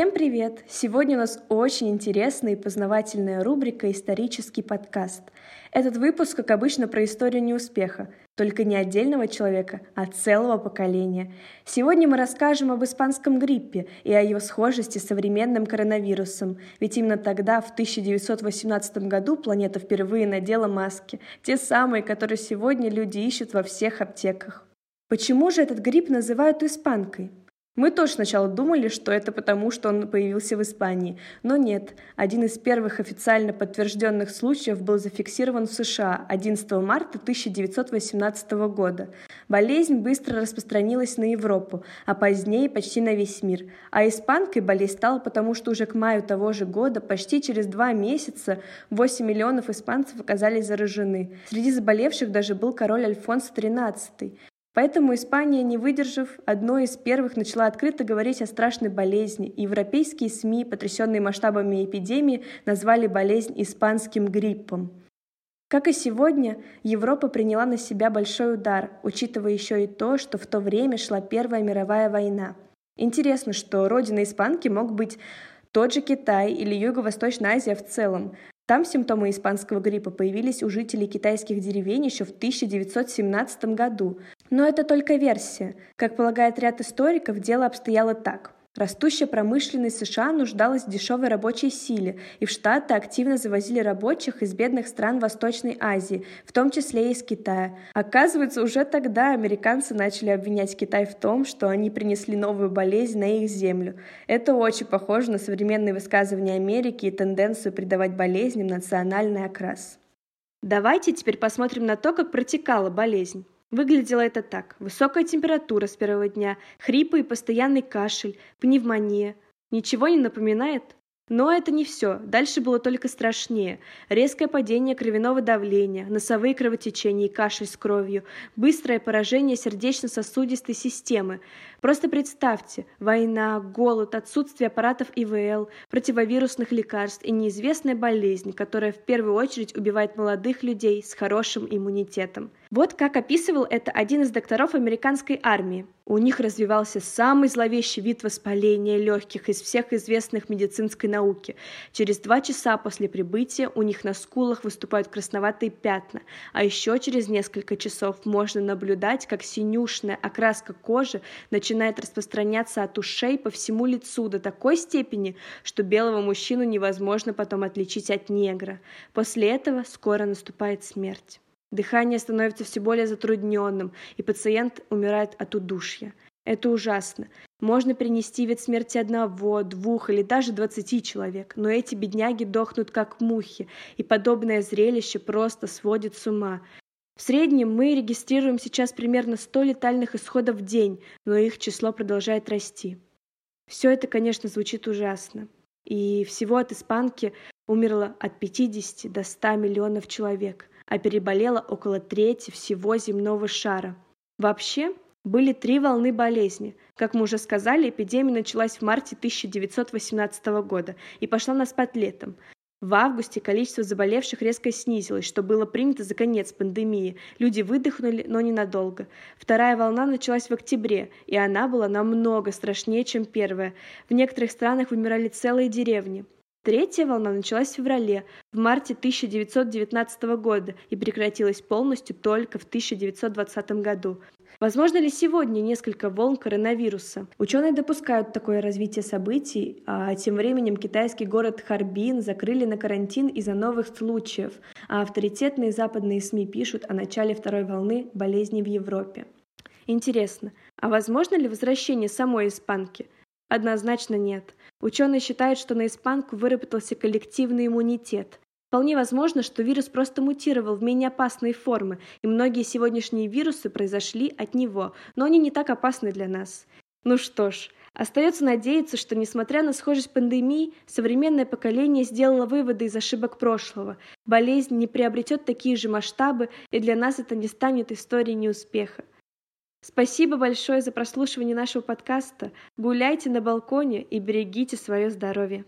Всем привет! Сегодня у нас очень интересная и познавательная рубрика «Исторический подкаст». Этот выпуск, как обычно, про историю неуспеха, только не отдельного человека, а целого поколения. Сегодня мы расскажем об испанском гриппе и о его схожести с современным коронавирусом, ведь именно тогда, в 1918 году, планета впервые надела маски, те самые, которые сегодня люди ищут во всех аптеках. Почему же этот грипп называют испанкой? Мы тоже сначала думали, что это потому, что он появился в Испании, но нет. Один из первых официально подтвержденных случаев был зафиксирован в США 11 марта 1918 года. Болезнь быстро распространилась на Европу, а позднее почти на весь мир. А испанкой болезнь стала потому, что уже к маю того же года, почти через два месяца, 8 миллионов испанцев оказались заражены. Среди заболевших даже был король Альфонсо XIII. Поэтому Испания, не выдержав, одной из первых начала открыто говорить о страшной болезни, европейские СМИ, потрясенные масштабами эпидемии, назвали болезнь испанским гриппом. Как и сегодня, Европа приняла на себя большой удар, учитывая еще и то, что в то время шла Первая мировая война. Интересно, что родина испанки мог быть тот же Китай или Юго-Восточная Азия в целом. Там симптомы испанского гриппа появились у жителей китайских деревень еще в 1917 году. Но это только версия. Как полагает ряд историков, дело обстояло так – Растущая промышленность США нуждалась в дешевой рабочей силе, и в Штаты активно завозили рабочих из бедных стран Восточной Азии, в том числе и из Китая. Оказывается, уже тогда американцы начали обвинять Китай в том, что они принесли новую болезнь на их землю. Это очень похоже на современные высказывания Америки и тенденцию придавать болезням национальный окрас. Давайте теперь посмотрим на то, как протекала болезнь. Выглядело это так. Высокая температура с первого дня, хрипы и постоянный кашель, пневмония. Ничего не напоминает? Но это не все. Дальше было только страшнее. Резкое падение кровяного давления, носовые кровотечения и кашель с кровью, быстрое поражение сердечно-сосудистой системы. Просто представьте, война, голод, отсутствие аппаратов ИВЛ, противовирусных лекарств и неизвестная болезнь, которая в первую очередь убивает молодых людей с хорошим иммунитетом. Вот как описывал это один из докторов американской армии. У них развивался самый зловещий вид воспаления легких из всех известных медицинской науки. Через два часа после прибытия у них на скулах выступают красноватые пятна, а еще через несколько часов можно наблюдать, как синюшная окраска кожи начинает распространяться от ушей по всему лицу до такой степени, что белого мужчину невозможно потом отличить от негра. После этого скоро наступает смерть. Дыхание становится все более затрудненным, и пациент умирает от удушья. Это ужасно. Можно принести вид смерти одного, двух или даже двадцати человек, но эти бедняги дохнут как мухи, и подобное зрелище просто сводит с ума. В среднем мы регистрируем сейчас примерно 100 летальных исходов в день, но их число продолжает расти. Все это, конечно, звучит ужасно. И всего от испанки умерло от 50 до 100 миллионов человек а переболело около трети всего земного шара. Вообще, были три волны болезни. Как мы уже сказали, эпидемия началась в марте 1918 года и пошла на спад летом. В августе количество заболевших резко снизилось, что было принято за конец пандемии. Люди выдохнули, но ненадолго. Вторая волна началась в октябре, и она была намного страшнее, чем первая. В некоторых странах вымирали целые деревни. Третья волна началась в феврале, в марте 1919 года и прекратилась полностью только в 1920 году. Возможно ли сегодня несколько волн коронавируса? Ученые допускают такое развитие событий, а тем временем китайский город Харбин закрыли на карантин из-за новых случаев, а авторитетные западные СМИ пишут о начале второй волны болезни в Европе. Интересно, а возможно ли возвращение самой испанки? Однозначно нет. Ученые считают, что на испанку выработался коллективный иммунитет. Вполне возможно, что вирус просто мутировал в менее опасные формы, и многие сегодняшние вирусы произошли от него, но они не так опасны для нас. Ну что ж, остается надеяться, что, несмотря на схожесть пандемии, современное поколение сделало выводы из ошибок прошлого. Болезнь не приобретет такие же масштабы, и для нас это не станет историей неуспеха. Спасибо большое за прослушивание нашего подкаста. Гуляйте на балконе и берегите свое здоровье.